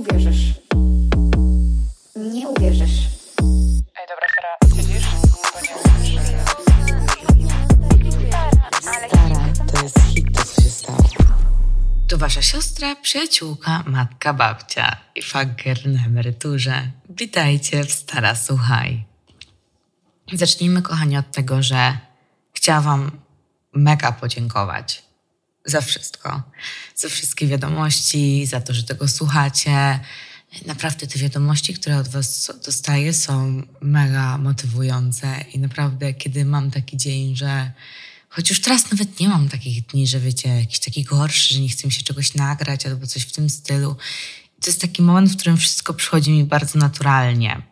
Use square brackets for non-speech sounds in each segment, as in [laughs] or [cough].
uwierzysz. Nie uwierzysz. Ej, dobra, Sara? Bo nie Stara, to jest hit, to co się stało. To wasza siostra, przyjaciółka, matka, babcia i fager na emeryturze. Witajcie w Stara Słuchaj. Zacznijmy, kochani, od tego, że chciałam wam mega podziękować za wszystko. Za wszystkie wiadomości, za to, że tego słuchacie. Naprawdę te wiadomości, które od was dostaję są mega motywujące i naprawdę, kiedy mam taki dzień, że choć już teraz nawet nie mam takich dni, że wiecie, jakiś taki gorszy, że nie chcę mi się czegoś nagrać albo coś w tym stylu. To jest taki moment, w którym wszystko przychodzi mi bardzo naturalnie.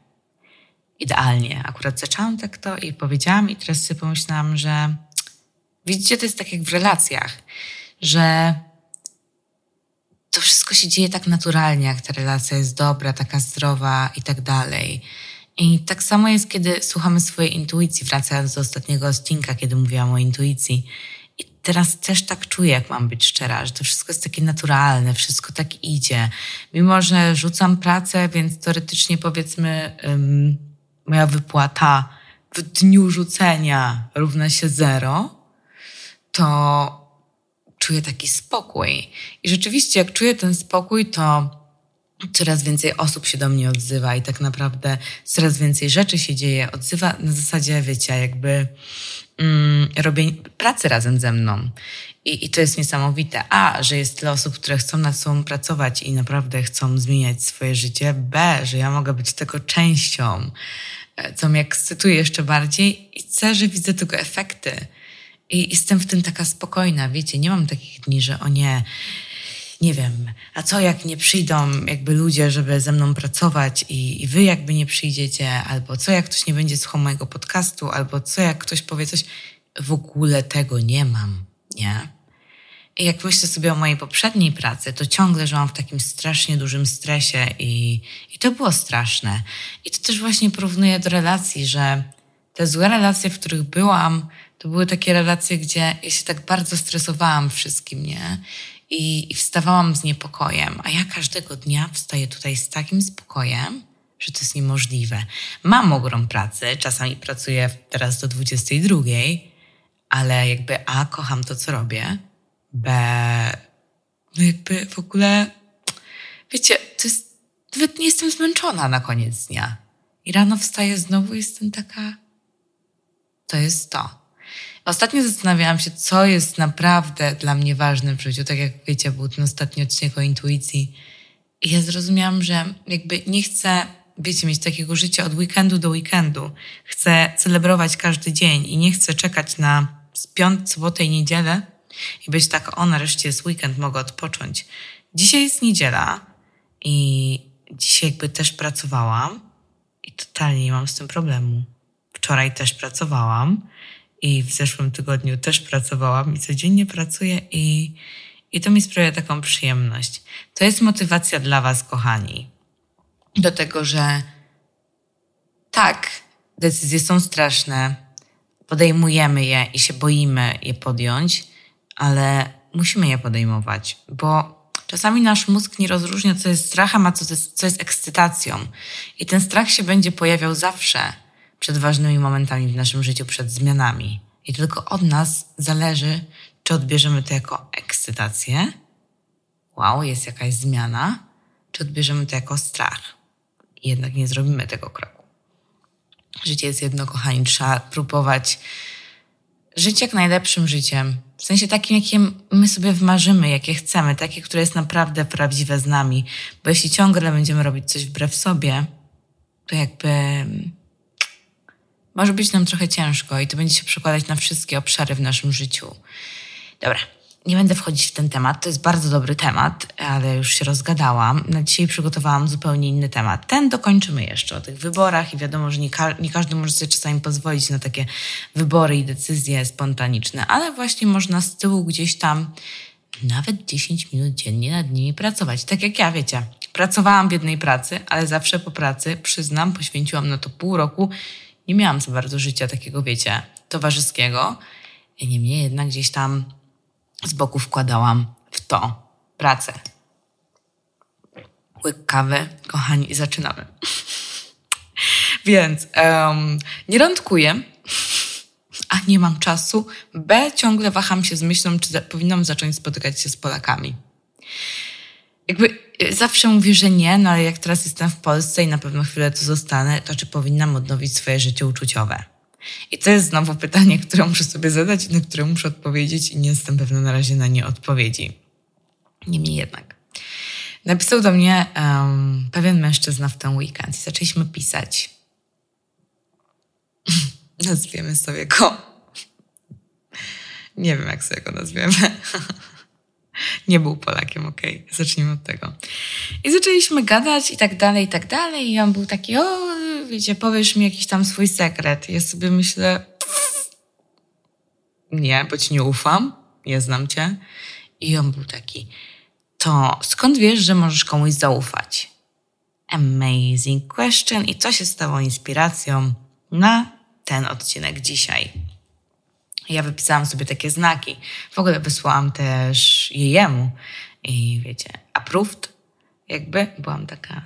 Idealnie. Akurat zaczęłam tak to i powiedziałam i teraz sobie pomyślałam, że widzicie, to jest tak jak w relacjach, że to wszystko się dzieje tak naturalnie, jak ta relacja jest dobra, taka zdrowa i tak dalej. I tak samo jest, kiedy słuchamy swojej intuicji, wracając do ostatniego odcinka, kiedy mówiłam o intuicji. I teraz też tak czuję, jak mam być szczera, że to wszystko jest takie naturalne, wszystko tak idzie. Mimo, że rzucam pracę, więc teoretycznie powiedzmy, um, moja wypłata w dniu rzucenia równa się zero, to czuję taki spokój. I rzeczywiście, jak czuję ten spokój, to coraz więcej osób się do mnie odzywa i tak naprawdę coraz więcej rzeczy się dzieje. Odzywa na zasadzie, wiecie, jakby mm, robię pracę razem ze mną. I, I to jest niesamowite. A, że jest tyle osób, które chcą nad sobą pracować i naprawdę chcą zmieniać swoje życie. B, że ja mogę być tego częścią, e, co mnie ekscytuje jeszcze bardziej. I C, że widzę tego efekty. I jestem w tym taka spokojna, wiecie, nie mam takich dni, że o nie, nie wiem, a co jak nie przyjdą jakby ludzie, żeby ze mną pracować i, i wy jakby nie przyjdziecie, albo co jak ktoś nie będzie słuchał mojego podcastu, albo co jak ktoś powie coś, w ogóle tego nie mam, nie? I jak myślę sobie o mojej poprzedniej pracy, to ciągle żyłam w takim strasznie dużym stresie i, i to było straszne. I to też właśnie porównuję do relacji, że te złe relacje, w których byłam, to były takie relacje, gdzie ja się tak bardzo stresowałam wszystkim, nie? I, I wstawałam z niepokojem, a ja każdego dnia wstaję tutaj z takim spokojem, że to jest niemożliwe. Mam ogrom pracy, czasami pracuję teraz do 22, ale jakby A, kocham to, co robię, B, no jakby w ogóle, wiecie, to jest, nawet nie jestem zmęczona na koniec dnia. I rano wstaję znowu jestem taka, to jest to. Ostatnio zastanawiałam się, co jest naprawdę dla mnie ważne w życiu. Tak jak wiecie, był ten ostatni odcinek o intuicji. I ja zrozumiałam, że jakby nie chcę, wiecie, mieć takiego życia od weekendu do weekendu. Chcę celebrować każdy dzień i nie chcę czekać na piąt, sobotę i niedzielę i być tak, o nareszcie jest weekend, mogę odpocząć. Dzisiaj jest niedziela i dzisiaj jakby też pracowałam i totalnie nie mam z tym problemu. Wczoraj też pracowałam i w zeszłym tygodniu też pracowałam i codziennie pracuję i, i to mi sprawia taką przyjemność. To jest motywacja dla Was, kochani, do tego, że tak, decyzje są straszne, podejmujemy je i się boimy je podjąć, ale musimy je podejmować, bo czasami nasz mózg nie rozróżnia, co jest strachem, a co jest, co jest ekscytacją. I ten strach się będzie pojawiał zawsze przed ważnymi momentami w naszym życiu, przed zmianami. I tylko od nas zależy, czy odbierzemy to jako ekscytację, wow, jest jakaś zmiana, czy odbierzemy to jako strach. I jednak nie zrobimy tego kroku. Życie jest jedno, kochani, trzeba próbować żyć jak najlepszym życiem. W sensie takim, jakim my sobie wmarzymy, jakie chcemy, takie, które jest naprawdę prawdziwe z nami. Bo jeśli ciągle będziemy robić coś wbrew sobie, to jakby może być nam trochę ciężko i to będzie się przekładać na wszystkie obszary w naszym życiu. Dobra, nie będę wchodzić w ten temat, to jest bardzo dobry temat, ale już się rozgadałam. Na dzisiaj przygotowałam zupełnie inny temat. Ten dokończymy jeszcze o tych wyborach i wiadomo, że nie, ka nie każdy może sobie czasami pozwolić na takie wybory i decyzje spontaniczne, ale właśnie można z tyłu gdzieś tam nawet 10 minut dziennie nad nimi pracować. Tak jak ja, wiecie. Pracowałam w jednej pracy, ale zawsze po pracy, przyznam, poświęciłam na to pół roku nie miałam za bardzo życia takiego, wiecie, towarzyskiego. Niemniej jednak gdzieś tam z boku wkładałam w to pracę. łyk kawy, kochani, i zaczynamy. [laughs] Więc um, nie randkuję, a nie mam czasu. B, ciągle waham się z myślą, czy za, powinnam zacząć spotykać się z Polakami. Jakby y, zawsze mówię, że nie, no ale jak teraz jestem w Polsce i na pewno chwilę tu zostanę, to czy powinnam odnowić swoje życie uczuciowe? I to jest znowu pytanie, które muszę sobie zadać i na które muszę odpowiedzieć i nie jestem pewna na razie na nie odpowiedzi. Niemniej jednak. Napisał do mnie um, pewien mężczyzna w ten weekend i zaczęliśmy pisać. [laughs] Nazwiemy sobie go. Nie wiem, jak sobie go nazwiemy. [laughs] Nie był Polakiem, okej. Okay. Zacznijmy od tego. I zaczęliśmy gadać i tak dalej, i tak dalej. I on był taki, o, wiecie, powiesz mi jakiś tam swój sekret. Ja sobie myślę, nie, bo ci nie ufam, nie znam cię. I on był taki, to skąd wiesz, że możesz komuś zaufać? Amazing question. I co się stało inspiracją na ten odcinek dzisiaj? Ja wypisałam sobie takie znaki. W ogóle wysłałam też je jemu. I wiecie, approved jakby. Byłam taka,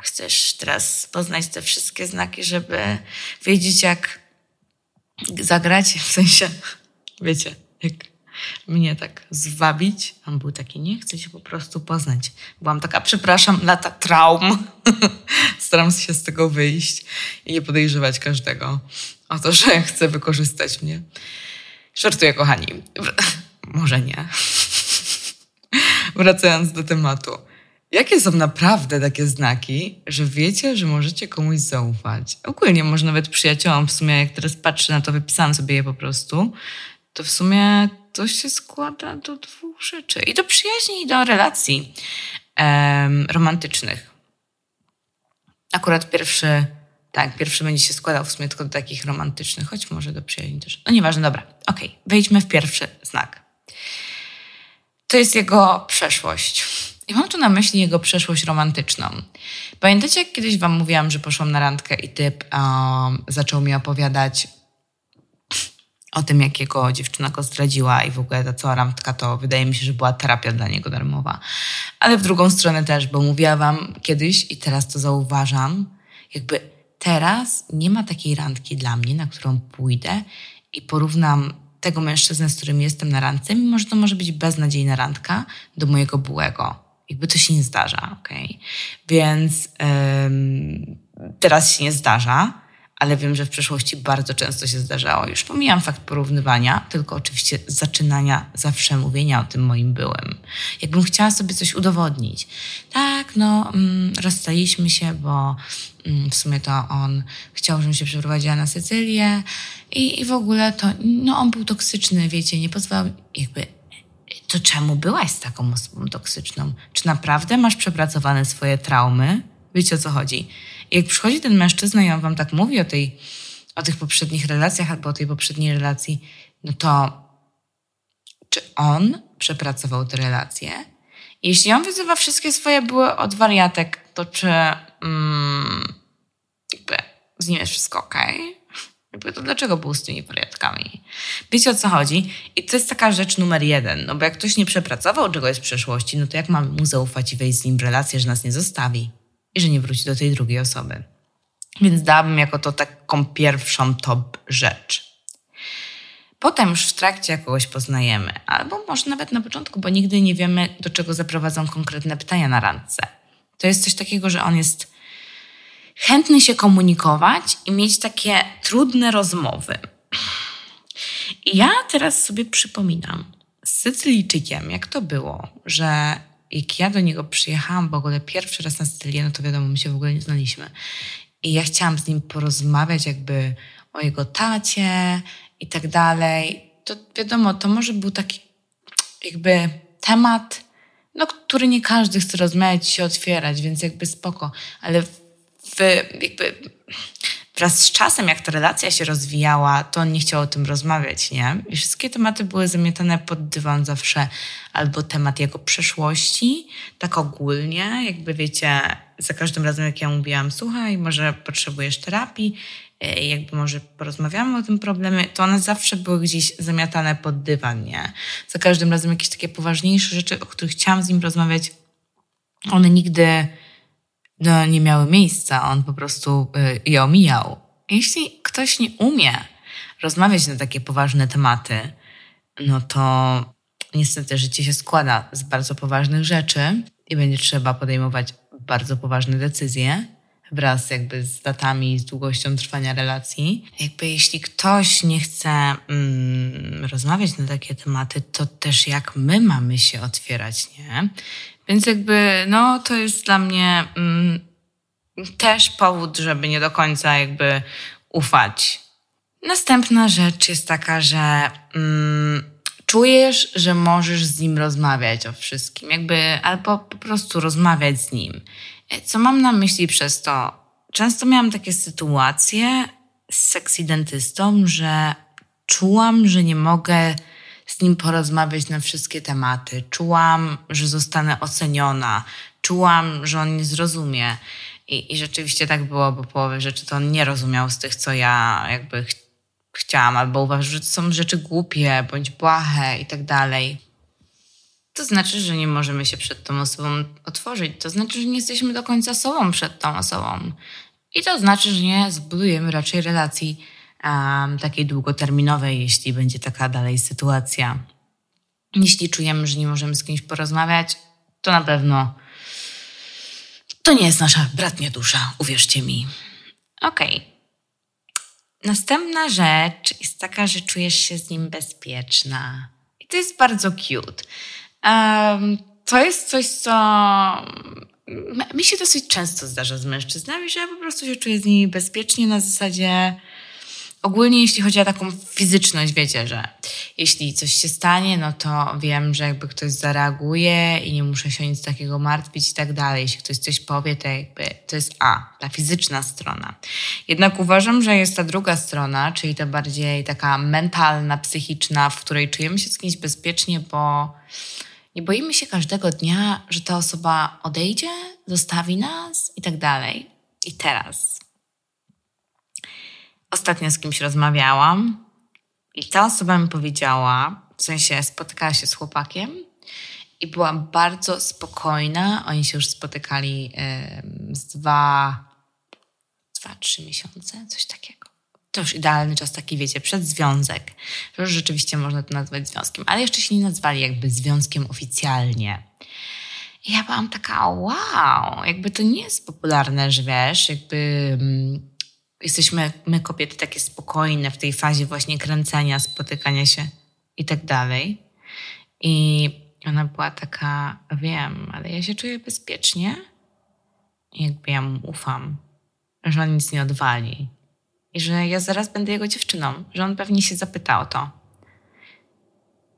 chcesz teraz poznać te wszystkie znaki, żeby wiedzieć jak zagrać? W sensie, wiecie, jak mnie tak zwabić. On był taki, nie chcę się po prostu poznać. Byłam taka, przepraszam, lata traum. [laughs] Staram się z tego wyjść i nie podejrzewać każdego o to, że chce wykorzystać mnie. Żartuję, kochani. Może nie. [laughs] Wracając do tematu. Jakie są naprawdę takie znaki, że wiecie, że możecie komuś zaufać? Ogólnie, może nawet przyjaciołom, w sumie jak teraz patrzę na to, wypisałam sobie je po prostu, to w sumie to się składa do dwóch rzeczy. I do przyjaźni, i do relacji romantycznych. Akurat pierwszy, tak, pierwszy będzie się składał w sumie tylko do takich romantycznych, choć może do przyjaźni też. No nieważne, dobra. Okej, okay. wejdźmy w pierwszy znak. To jest jego przeszłość. I mam tu na myśli jego przeszłość romantyczną. Pamiętacie, jak kiedyś wam mówiłam, że poszłam na randkę i typ um, zaczął mi opowiadać o tym, jak jego dziewczyna go zdradziła i w ogóle ta cała randka to wydaje mi się, że była terapia dla niego darmowa. Ale w drugą stronę też, bo mówiłam wam kiedyś i teraz to zauważam, jakby teraz nie ma takiej randki dla mnie, na którą pójdę i porównam tego mężczyznę, z którym jestem na randce, mimo że to może być beznadziejna randka, do mojego byłego. Jakby to się nie zdarza? Okay? Więc ym, teraz się nie zdarza, ale wiem, że w przeszłości bardzo często się zdarzało. Już pomijam fakt porównywania, tylko oczywiście zaczynania zawsze mówienia o tym moim byłym. Jakbym chciała sobie coś udowodnić. Tak, no, mm, rozstaliśmy się, bo mm, w sumie to on chciał, żebym się przeprowadziła na Sycylię i, i w ogóle to, no on był toksyczny, wiecie, nie pozwalał, jakby to czemu byłaś z taką osobą toksyczną? Czy naprawdę masz przepracowane swoje traumy? Wiecie o co chodzi? Jak przychodzi ten mężczyzna i on wam tak mówi o, tej, o tych poprzednich relacjach albo o tej poprzedniej relacji, no to czy on przepracował te relacje? Jeśli on wyzywa wszystkie swoje były od wariatek, to czy mm, jakby z nim jest wszystko? Okay? Jakby to dlaczego był z tymi wariatkami? Wiecie o co chodzi? I to jest taka rzecz numer jeden, no bo jak ktoś nie przepracował czegoś z przeszłości, no to jak mamy mu zaufać i wejść z nim w relację, że nas nie zostawi? I że nie wróci do tej drugiej osoby. Więc dałabym jako to taką pierwszą top rzecz. Potem już w trakcie kogoś poznajemy, albo może nawet na początku, bo nigdy nie wiemy, do czego zaprowadzą konkretne pytania na randce. To jest coś takiego, że on jest chętny się komunikować i mieć takie trudne rozmowy. I ja teraz sobie przypominam z Sycylijczykiem, jak to było, że jak ja do niego przyjechałam w ogóle pierwszy raz na Sycylię, no to wiadomo, my się w ogóle nie znaliśmy. I ja chciałam z nim porozmawiać jakby o jego tacie i tak dalej. To wiadomo, to może był taki jakby temat, no, który nie każdy chce rozmawiać, się otwierać, więc jakby spoko. Ale w, jakby wraz z czasem, jak ta relacja się rozwijała, to on nie chciał o tym rozmawiać, nie? I wszystkie tematy były zamiatane pod dywan zawsze. Albo temat jego przeszłości, tak ogólnie, jakby wiecie, za każdym razem jak ja mówiłam, słuchaj, może potrzebujesz terapii, e, jakby może porozmawiamy o tym problemie, to one zawsze były gdzieś zamiatane pod dywan, nie? Za każdym razem jakieś takie poważniejsze rzeczy, o których chciałam z nim rozmawiać, one nigdy no, nie miały miejsca, on po prostu y, je omijał. Jeśli ktoś nie umie rozmawiać na takie poważne tematy, no to niestety życie się składa z bardzo poważnych rzeczy i będzie trzeba podejmować bardzo poważne decyzje wraz jakby z datami, z długością trwania relacji. Jakby jeśli ktoś nie chce mm, rozmawiać na takie tematy, to też jak my mamy się otwierać, nie? Więc jakby, no to jest dla mnie mm, też powód, żeby nie do końca jakby ufać. Następna rzecz jest taka, że mm, czujesz, że możesz z nim rozmawiać o wszystkim, jakby albo po prostu rozmawiać z nim. Co mam na myśli przez to? Często miałam takie sytuacje z sexy dentystą, że czułam, że nie mogę z nim porozmawiać na wszystkie tematy. Czułam, że zostanę oceniona. Czułam, że on nie zrozumie. I, I rzeczywiście tak było, bo połowę rzeczy to on nie rozumiał z tych, co ja jakby ch chciałam, albo uważał, że to są rzeczy głupie, bądź błahe i tak dalej. To znaczy, że nie możemy się przed tą osobą otworzyć. To znaczy, że nie jesteśmy do końca sobą przed tą osobą. I to znaczy, że nie zbudujemy raczej relacji um, takiej długoterminowej, jeśli będzie taka dalej sytuacja. Jeśli czujemy, że nie możemy z kimś porozmawiać, to na pewno to nie jest nasza bratnia dusza, uwierzcie mi. Okej. Okay. Następna rzecz jest taka, że czujesz się z nim bezpieczna. I to jest bardzo cute. To jest coś, co mi się dosyć często zdarza z mężczyznami, że ja po prostu się czuję z nimi bezpiecznie na zasadzie ogólnie jeśli chodzi o taką fizyczność, wiecie, że jeśli coś się stanie, no to wiem, że jakby ktoś zareaguje i nie muszę się nic takiego martwić i tak dalej. Jeśli ktoś coś powie, to jakby to jest A, ta fizyczna strona. Jednak uważam, że jest ta druga strona, czyli ta bardziej taka mentalna, psychiczna, w której czujemy się z kimś bezpiecznie, bo nie boimy się każdego dnia, że ta osoba odejdzie, zostawi nas i tak dalej. I teraz ostatnio z kimś rozmawiałam i ta osoba mi powiedziała, w sensie spotykała się z chłopakiem i była bardzo spokojna. Oni się już spotykali z dwa, dwa, trzy miesiące, coś takiego. To już idealny czas taki, wiecie, przed związek. To już rzeczywiście można to nazwać związkiem, ale jeszcze się nie nazwali jakby związkiem oficjalnie. I ja byłam taka, wow, jakby to nie jest popularne, że wiesz, jakby mm, jesteśmy my kobiety takie spokojne w tej fazie właśnie kręcenia, spotykania się i tak dalej. I ona była taka, wiem, ale ja się czuję bezpiecznie i jakby ja mu ufam, że on nic nie odwali i że ja zaraz będę jego dziewczyną, że on pewnie się zapyta o to.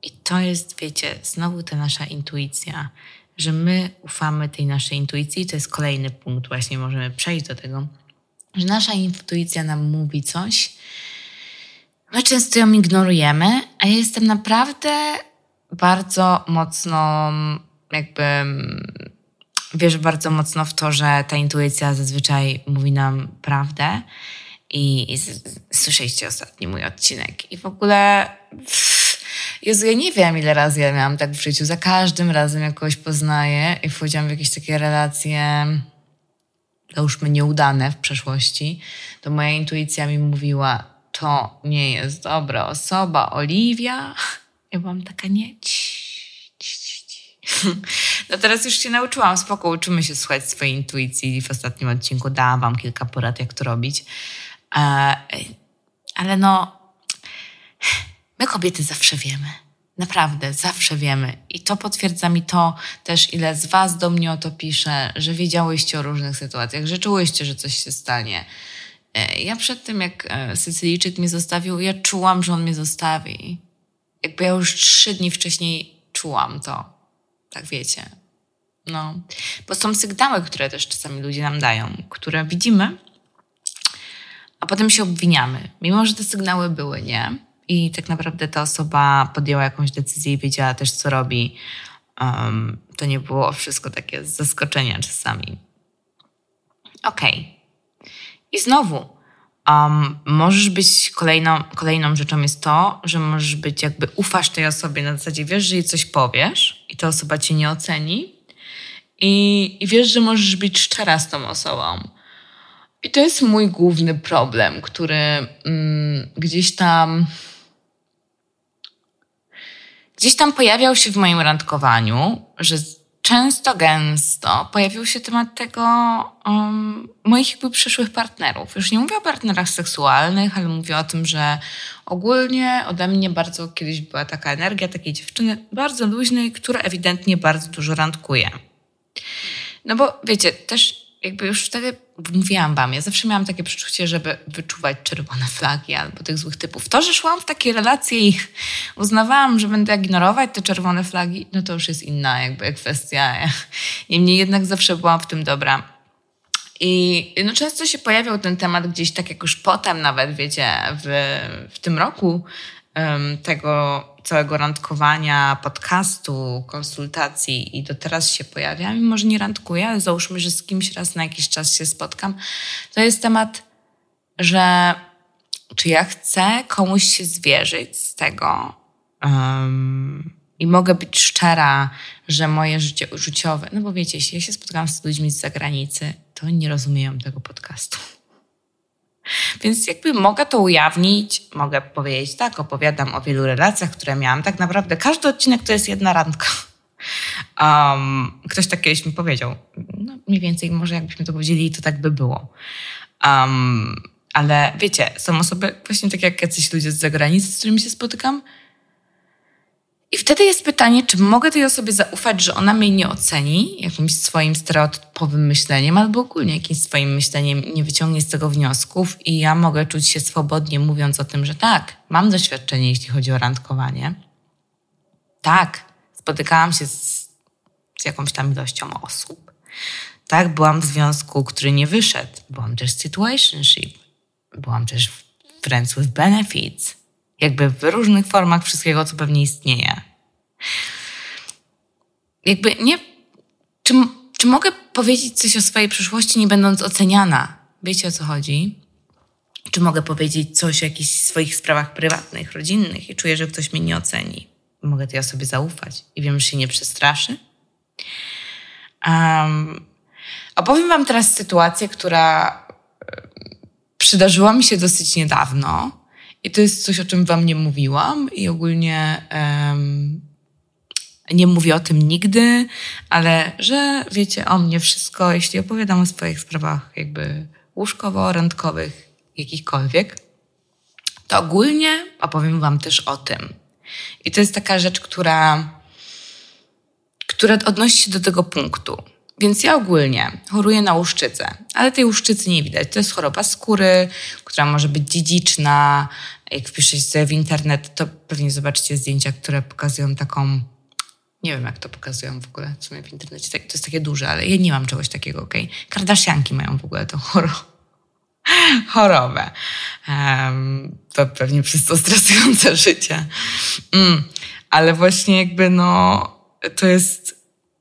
I to jest, wiecie, znowu ta nasza intuicja, że my ufamy tej naszej intuicji. To jest kolejny punkt, właśnie możemy przejść do tego że nasza intuicja nam mówi coś, my często ją ignorujemy, a ja jestem naprawdę bardzo mocno, jakby wierzę bardzo mocno w to, że ta intuicja zazwyczaj mówi nam prawdę. I, i słyszeliście ostatni mój odcinek. I w ogóle. Jezu, ja nie wiem, ile razy ja miałam tak w życiu. Za każdym razem, jak kogoś poznaję i wchodziłam w jakieś takie relacje załóżmy nieudane w przeszłości, to moja intuicja mi mówiła, to nie jest dobra osoba, Oliwia. Ja byłam taka, nie, No teraz już się nauczyłam, spoko, uczymy się słuchać swojej intuicji. W ostatnim odcinku dałam wam kilka porad, jak to robić. Ale no, my kobiety zawsze wiemy. Naprawdę, zawsze wiemy. I to potwierdza mi to też, ile z Was do mnie o to pisze, że wiedziałyście o różnych sytuacjach, że czułyście, że coś się stanie. E, ja przed tym, jak e, Sycylijczyk mnie zostawił, ja czułam, że on mnie zostawi. Jakby ja już trzy dni wcześniej czułam to. Tak wiecie. No. Bo są sygnały, które też czasami ludzie nam dają, które widzimy, a potem się obwiniamy. Mimo, że te sygnały były, nie? i tak naprawdę ta osoba podjęła jakąś decyzję i wiedziała też, co robi. Um, to nie było wszystko takie z zaskoczenia czasami. Okej. Okay. I znowu, um, możesz być kolejną, kolejną rzeczą jest to, że możesz być jakby ufasz tej osobie na zasadzie, wiesz, że jej coś powiesz i ta osoba cię nie oceni i, i wiesz, że możesz być szczera z tą osobą. I to jest mój główny problem, który mm, gdzieś tam gdzieś tam pojawiał się w moim randkowaniu, że często, gęsto pojawił się temat tego um, moich jakby przyszłych partnerów. Już nie mówię o partnerach seksualnych, ale mówię o tym, że ogólnie ode mnie bardzo kiedyś była taka energia takiej dziewczyny bardzo luźnej, która ewidentnie bardzo dużo randkuje. No bo wiecie, też jakby już wtedy mówiłam wam, ja zawsze miałam takie przeczucie, żeby wyczuwać czerwone flagi albo tych złych typów. To, że szłam w takie relacje i uznawałam, że będę ignorować te czerwone flagi, no to już jest inna jakby kwestia. Niemniej jednak zawsze byłam w tym dobra. I no często się pojawiał ten temat gdzieś tak jak już potem nawet, wiecie, w, w tym roku tego całego randkowania, podcastu, konsultacji i do teraz się pojawia, mimo że nie randkuję, ale załóżmy, że z kimś raz na jakiś czas się spotkam, to jest temat, że czy ja chcę komuś się zwierzyć z tego um, i mogę być szczera, że moje życie uczuciowe, no bo wiecie, jeśli ja się spotkałam z ludźmi z zagranicy, to nie rozumieją tego podcastu. Więc jakby mogę to ujawnić, mogę powiedzieć tak, opowiadam o wielu relacjach, które miałam. Tak naprawdę każdy odcinek to jest jedna randka. Um, ktoś tak kiedyś mi powiedział. No, mniej więcej może jakbyśmy to powiedzieli, to tak by było. Um, ale wiecie, są osoby, właśnie tak jak jacyś ludzie z zagranicy, z którymi się spotykam, i wtedy jest pytanie, czy mogę tej osobie zaufać, że ona mnie nie oceni jakimś swoim stereotypowym myśleniem albo ogólnie jakimś swoim myśleniem nie wyciągnie z tego wniosków i ja mogę czuć się swobodnie mówiąc o tym, że tak, mam doświadczenie, jeśli chodzi o randkowanie. Tak, spotykałam się z, z jakąś tam ilością osób. Tak, byłam w związku, który nie wyszedł. Byłam też w situationship. Byłam też w friends with benefits jakby w różnych formach wszystkiego, co pewnie istnieje. Jakby nie. Czy, czy mogę powiedzieć coś o swojej przyszłości, nie będąc oceniana? Wiecie o co chodzi? Czy mogę powiedzieć coś o jakichś swoich sprawach prywatnych, rodzinnych i czuję, że ktoś mnie nie oceni? Mogę tej osobie zaufać i wiem, że się nie przestraszy? Um, opowiem Wam teraz sytuację, która e, przydarzyła mi się dosyć niedawno i to jest coś, o czym Wam nie mówiłam i ogólnie um, nie mówię o tym nigdy, ale że wiecie o mnie wszystko, jeśli opowiadam o swoich sprawach jakby łóżkowo-randkowych, jakichkolwiek, to ogólnie opowiem Wam też o tym. I to jest taka rzecz, która, która odnosi się do tego punktu. Więc ja ogólnie choruję na łuszczycę, ale tej łuszczycy nie widać. To jest choroba skóry, która może być dziedziczna. Jak wpiszecie sobie w internet, to pewnie zobaczycie zdjęcia, które pokazują taką. Nie wiem, jak to pokazują w ogóle w sumie w internecie. To jest takie duże, ale ja nie mam czegoś takiego, okej? Okay? Kardashianki mają w ogóle tą chorobę [laughs] chorobę. Um, to pewnie przez to stresujące życie. Mm, ale właśnie jakby no, to jest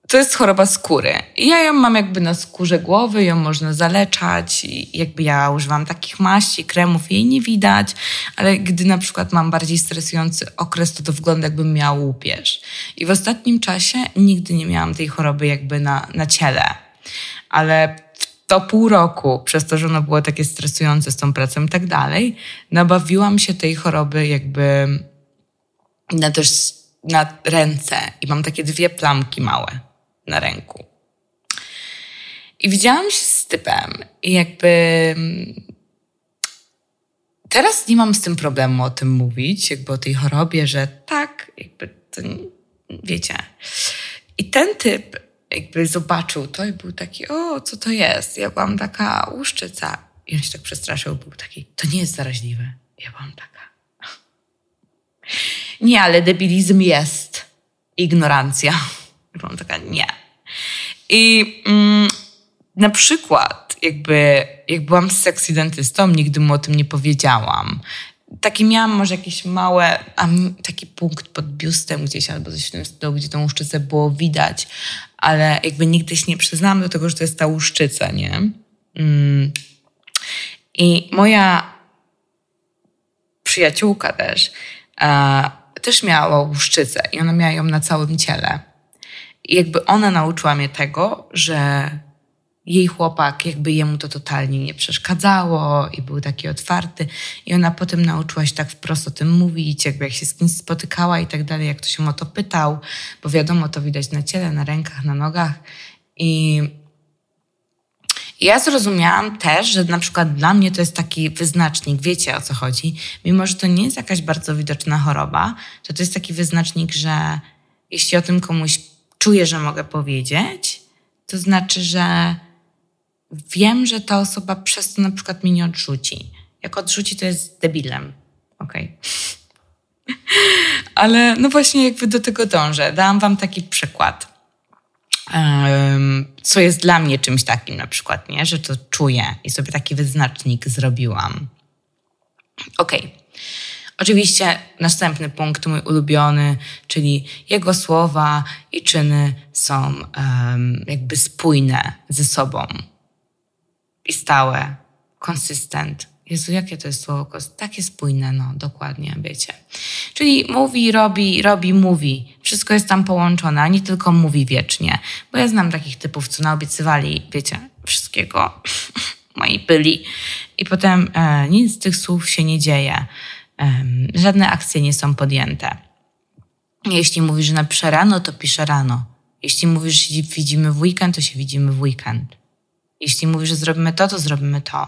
to jest choroba skóry. Ja ją mam jakby na skórze głowy, ją można zaleczać i jakby ja używam takich maści, kremów, jej nie widać, ale gdy na przykład mam bardziej stresujący okres, to to wygląda jakbym miała łupież. I w ostatnim czasie nigdy nie miałam tej choroby jakby na, na ciele. Ale to pół roku, przez to, że ono było takie stresujące z tą pracą i tak dalej, nabawiłam się tej choroby jakby na też na ręce i mam takie dwie plamki małe na ręku. I widziałam się z typem i jakby mm, teraz nie mam z tym problemu o tym mówić, jakby o tej chorobie, że tak, jakby to, wiecie. I ten typ jakby zobaczył to i był taki, o, co to jest? Ja byłam taka łuszczyca. I on się tak przestraszył, był taki, to nie jest zaraźliwe. Ja byłam taka. [laughs] Nie, ale debilizm jest. Ignorancja. Byłam taka, nie. I mm, na przykład, jakby, jak byłam z sexy dentystą, nigdy mu o tym nie powiedziałam. Taki miałam może jakieś małe, taki punkt pod biustem gdzieś albo coś w tym stylu, gdzie tą łuszczycę było widać, ale jakby nigdy się nie przyznałam do tego, że to jest ta łuszczyca, nie? Mm. I moja przyjaciółka też, e, też miała łuszczycę i ona miała ją na całym ciele. I jakby ona nauczyła mnie tego, że jej chłopak, jakby jemu to totalnie nie przeszkadzało i był taki otwarty. I ona potem nauczyła się tak wprost o tym mówić, jakby jak się z kimś spotykała i tak dalej, jak ktoś ją o to pytał, bo wiadomo, to widać na ciele, na rękach, na nogach. I ja zrozumiałam też, że na przykład dla mnie to jest taki wyznacznik, wiecie o co chodzi, mimo że to nie jest jakaś bardzo widoczna choroba, to to jest taki wyznacznik, że jeśli o tym komuś czuję, że mogę powiedzieć, to znaczy, że wiem, że ta osoba przez to na przykład mnie nie odrzuci. Jak odrzuci, to jest debilem. Okej. Okay. [laughs] Ale no właśnie jakby do tego dążę. Dałam wam taki przykład. co jest dla mnie czymś takim na przykład, nie? Że to czuję i sobie taki wyznacznik zrobiłam. Okej. Okay. Oczywiście następny punkt, mój ulubiony, czyli jego słowa i czyny są um, jakby spójne ze sobą i stałe, konsystent. Jezu, jakie to jest słowo? Takie spójne, no, dokładnie, wiecie. Czyli mówi, robi, robi, mówi. Wszystko jest tam połączone, a nie tylko mówi wiecznie. Bo ja znam takich typów, co naobiecywali, wiecie, wszystkiego. [laughs] Moi byli. I potem e, nic z tych słów się nie dzieje. Żadne akcje nie są podjęte. Jeśli mówisz, że napiszę rano, to piszę rano. Jeśli mówisz, że widzimy w weekend, to się widzimy w weekend. Jeśli mówi, że zrobimy to, to zrobimy to.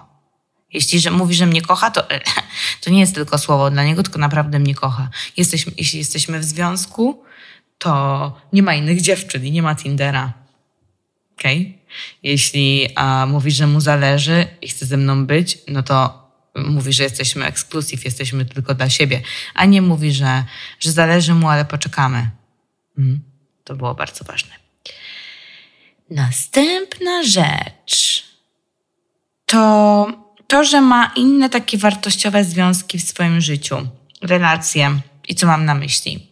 Jeśli że mówi, że mnie kocha, to, [laughs] to nie jest tylko słowo dla niego, tylko naprawdę mnie kocha. Jesteśmy, jeśli jesteśmy w związku, to nie ma innych dziewczyn i nie ma Tindera. Okay? Jeśli a, mówi, że mu zależy i chce ze mną być, no to mówi, że jesteśmy ekskluzyw, jesteśmy tylko dla siebie, a nie mówi, że, że zależy mu, ale poczekamy. Mhm. To było bardzo ważne. Następna rzecz to to, że ma inne takie wartościowe związki w swoim życiu, relacje. I co mam na myśli?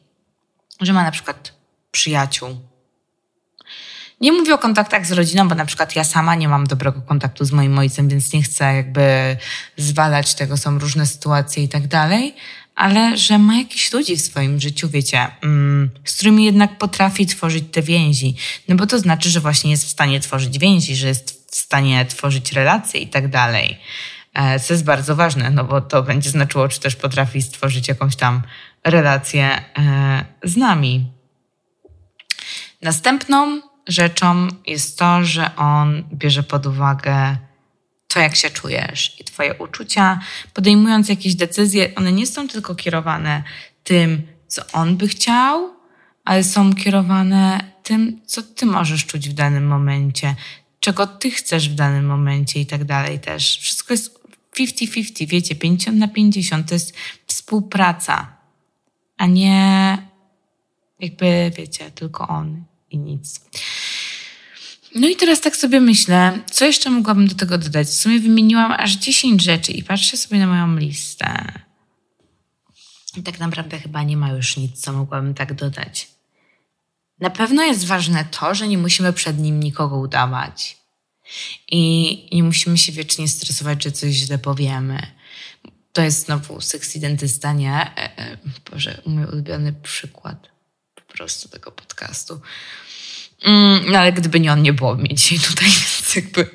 Że ma na przykład przyjaciół. Nie mówię o kontaktach z rodziną, bo na przykład ja sama nie mam dobrego kontaktu z moim ojcem, więc nie chcę jakby zwalać tego, są różne sytuacje i tak dalej, ale że ma jakichś ludzi w swoim życiu, wiecie, mm, z którymi jednak potrafi tworzyć te więzi. No bo to znaczy, że właśnie jest w stanie tworzyć więzi, że jest w stanie tworzyć relacje i tak dalej. E, co jest bardzo ważne, no bo to będzie znaczyło, czy też potrafi stworzyć jakąś tam relację e, z nami. Następną rzeczą jest to, że on bierze pod uwagę to, jak się czujesz i Twoje uczucia. Podejmując jakieś decyzje, one nie są tylko kierowane tym, co on by chciał, ale są kierowane tym, co Ty możesz czuć w danym momencie, czego Ty chcesz w danym momencie i tak dalej też. Wszystko jest 50-50, wiecie, 50 na 50 to jest współpraca, a nie jakby, wiecie, tylko on i nic. No i teraz tak sobie myślę, co jeszcze mogłabym do tego dodać? W sumie wymieniłam aż 10 rzeczy i patrzę sobie na moją listę. I tak naprawdę chyba nie ma już nic, co mogłabym tak dodać. Na pewno jest ważne to, że nie musimy przed nim nikogo udawać. I nie musimy się wiecznie stresować, że coś źle powiemy. To jest znowu seks dentysta, nie? E, e, Boże, mój ulubiony przykład prostu tego podcastu. Mm, no ale gdyby nie on, nie było mnie dzisiaj tutaj, [laughs] więc jakby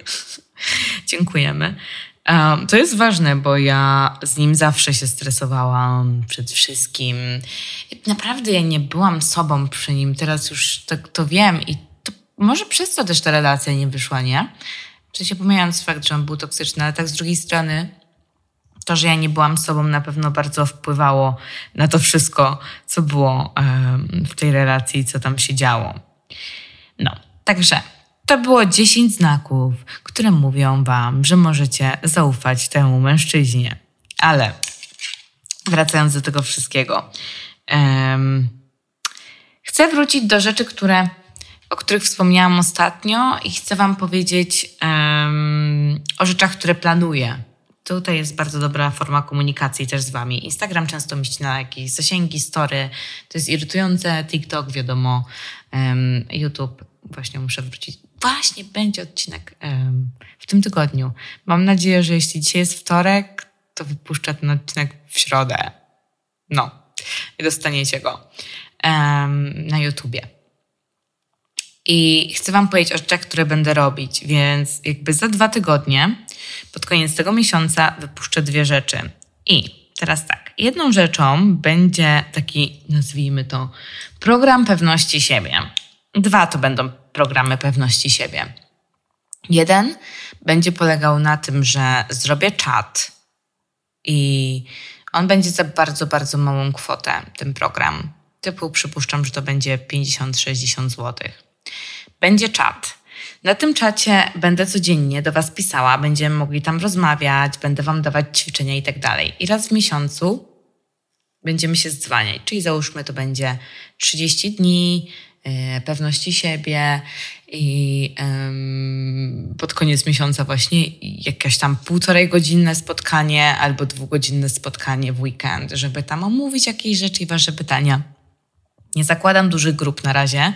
[laughs] dziękujemy. Um, to jest ważne, bo ja z nim zawsze się stresowałam przed wszystkim. Naprawdę ja nie byłam sobą przy nim, teraz już tak to wiem i to może przez to też ta relacja nie wyszła, nie? Czy się pomijając fakt, że on był toksyczny, ale tak z drugiej strony to, że ja nie byłam sobą, na pewno bardzo wpływało na to wszystko, co było w tej relacji, co tam się działo. No, także to było 10 znaków, które mówią Wam, że możecie zaufać temu mężczyźnie. Ale wracając do tego wszystkiego, um, chcę wrócić do rzeczy, które, o których wspomniałam ostatnio i chcę Wam powiedzieć um, o rzeczach, które planuję. Tutaj jest bardzo dobra forma komunikacji też z Wami. Instagram często mi na jakieś zasięgi, story. To jest irytujące. TikTok, wiadomo. Um, YouTube właśnie muszę wrócić. Właśnie będzie odcinek um, w tym tygodniu. Mam nadzieję, że jeśli dzisiaj jest wtorek, to wypuszczę ten odcinek w środę. No, i dostaniecie go um, na YouTubie. I chcę Wam powiedzieć o rzeczach, które będę robić, więc jakby za dwa tygodnie, pod koniec tego miesiąca, wypuszczę dwie rzeczy. I teraz tak, jedną rzeczą będzie taki, nazwijmy to, program pewności siebie. Dwa to będą programy pewności siebie. Jeden będzie polegał na tym, że zrobię czat i on będzie za bardzo, bardzo małą kwotę, ten program. Typu przypuszczam, że to będzie 50-60 zł. Będzie czat. Na tym czacie będę codziennie do Was pisała, będziemy mogli tam rozmawiać, będę Wam dawać ćwiczenia i tak dalej. I raz w miesiącu będziemy się zdzwaniać, czyli załóżmy to będzie 30 dni, yy, pewności siebie i yy, pod koniec miesiąca właśnie jakieś tam półtorej godzinne spotkanie albo dwugodzinne spotkanie w weekend, żeby tam omówić jakieś rzeczy i Wasze pytania. Nie zakładam dużych grup na razie,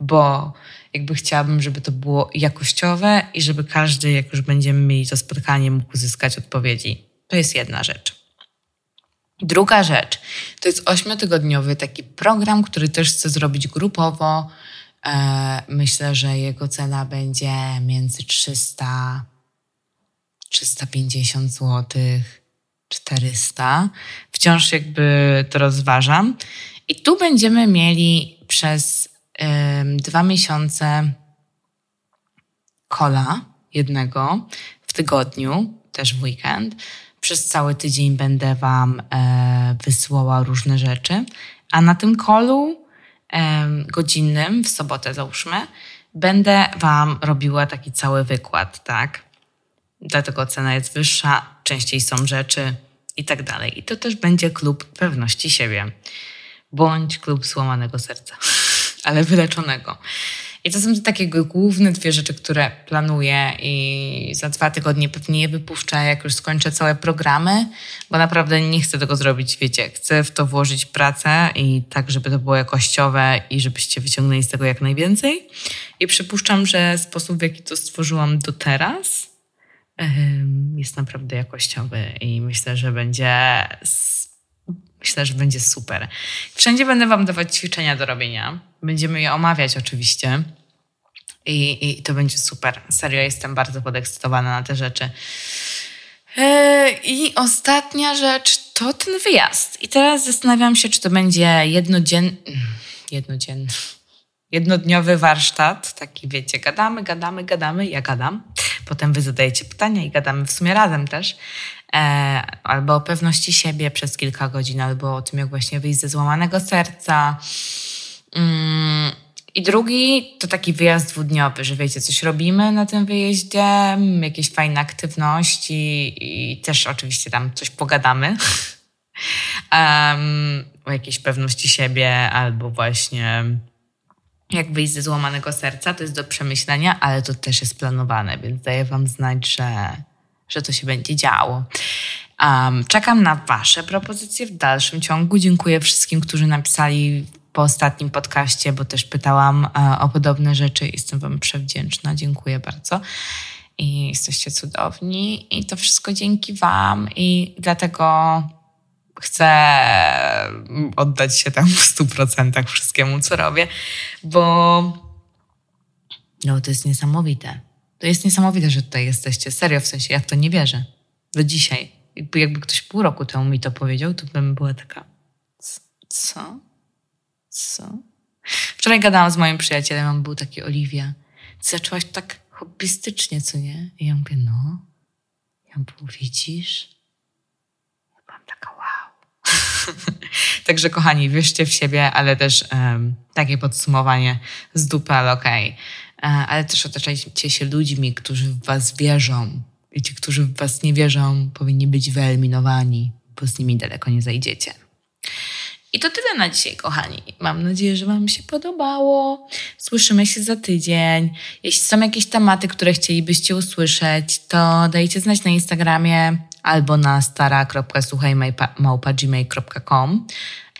bo jakby chciałabym, żeby to było jakościowe i żeby każdy, jak już będziemy mieli to spotkanie, mógł uzyskać odpowiedzi. To jest jedna rzecz. Druga rzecz to jest ośmiotygodniowy taki program, który też chcę zrobić grupowo. E, myślę, że jego cena będzie między 300 350 zł, 400. Wciąż jakby to rozważam. I tu będziemy mieli przez dwa miesiące kola jednego w tygodniu, też w weekend. Przez cały tydzień będę Wam e, wysyłała różne rzeczy, a na tym kolu godzinnym, w sobotę załóżmy, będę Wam robiła taki cały wykład, tak? Dlatego cena jest wyższa, częściej są rzeczy i tak dalej. I to też będzie klub pewności siebie, bądź klub złamanego serca. [laughs] ale wyleczonego. I to są takie główne dwie rzeczy, które planuję i za dwa tygodnie pewnie je wypuszczę, jak już skończę całe programy, bo naprawdę nie chcę tego zrobić, wiecie, chcę w to włożyć pracę i tak, żeby to było jakościowe i żebyście wyciągnęli z tego jak najwięcej. I przypuszczam, że sposób, w jaki to stworzyłam do teraz, jest naprawdę jakościowy i myślę, że będzie Myślę, że będzie super. Wszędzie będę Wam dawać ćwiczenia do robienia. Będziemy je omawiać oczywiście. I, I to będzie super. Serio, jestem bardzo podekscytowana na te rzeczy. Yy, I ostatnia rzecz to ten wyjazd. I teraz zastanawiam się, czy to będzie jednodzienny, jednodzienny, jednodniowy warsztat. Taki wiecie, gadamy, gadamy, gadamy. Ja gadam. Potem wy zadajecie pytania i gadamy w sumie razem też. E, albo o pewności siebie przez kilka godzin, albo o tym, jak właśnie wyjść ze złamanego serca. Mm, I drugi to taki wyjazd dwudniowy, że wiecie, coś robimy na tym wyjeździe, jakieś fajne aktywności i też oczywiście tam coś pogadamy. [laughs] um, o jakiejś pewności siebie albo właśnie jak wyjść ze złamanego serca, to jest do przemyślenia, ale to też jest planowane, więc daję Wam znać, że że to się będzie działo. Um, czekam na Wasze propozycje w dalszym ciągu. Dziękuję wszystkim, którzy napisali po ostatnim podcaście, bo też pytałam uh, o podobne rzeczy. Jestem Wam przewdzięczna. Dziękuję bardzo. I jesteście cudowni. I to wszystko dzięki Wam. I dlatego chcę oddać się tam w stu procentach wszystkiemu, co robię, bo no, to jest niesamowite. To jest niesamowite, że tutaj jesteście. Serio, w sensie, ja w to nie wierzę. Do dzisiaj. Jakby, jakby ktoś pół roku temu mi to powiedział, to bym była taka, co? Co? Wczoraj gadałam z moim przyjacielem, on był taki, Oliwia, zaczęłaś tak hobbystycznie, co nie? I ja mówię, no. Ja mówię, widzisz? Ja byłam taka, wow. [laughs] Także kochani, wierzcie w siebie, ale też um, takie podsumowanie z dupy, ale okej. Okay. E, ale też otaczajcie się ludźmi, którzy w was wierzą. I ci, którzy w was nie wierzą, powinni być wyeliminowani, bo z nimi daleko nie zajdziecie. I to tyle na dzisiaj, kochani. Mam nadzieję, że Wam się podobało. Słyszymy się za tydzień. Jeśli są jakieś tematy, które chcielibyście usłyszeć, to dajcie znać na Instagramie albo na stara.słuchajmałpa.gmail.com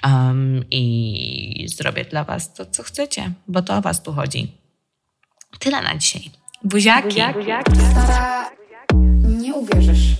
um, i zrobię dla Was to, co chcecie, bo to o Was tu chodzi. Tyle na dzisiaj. Buziaki. Stara, nie uwierzysz.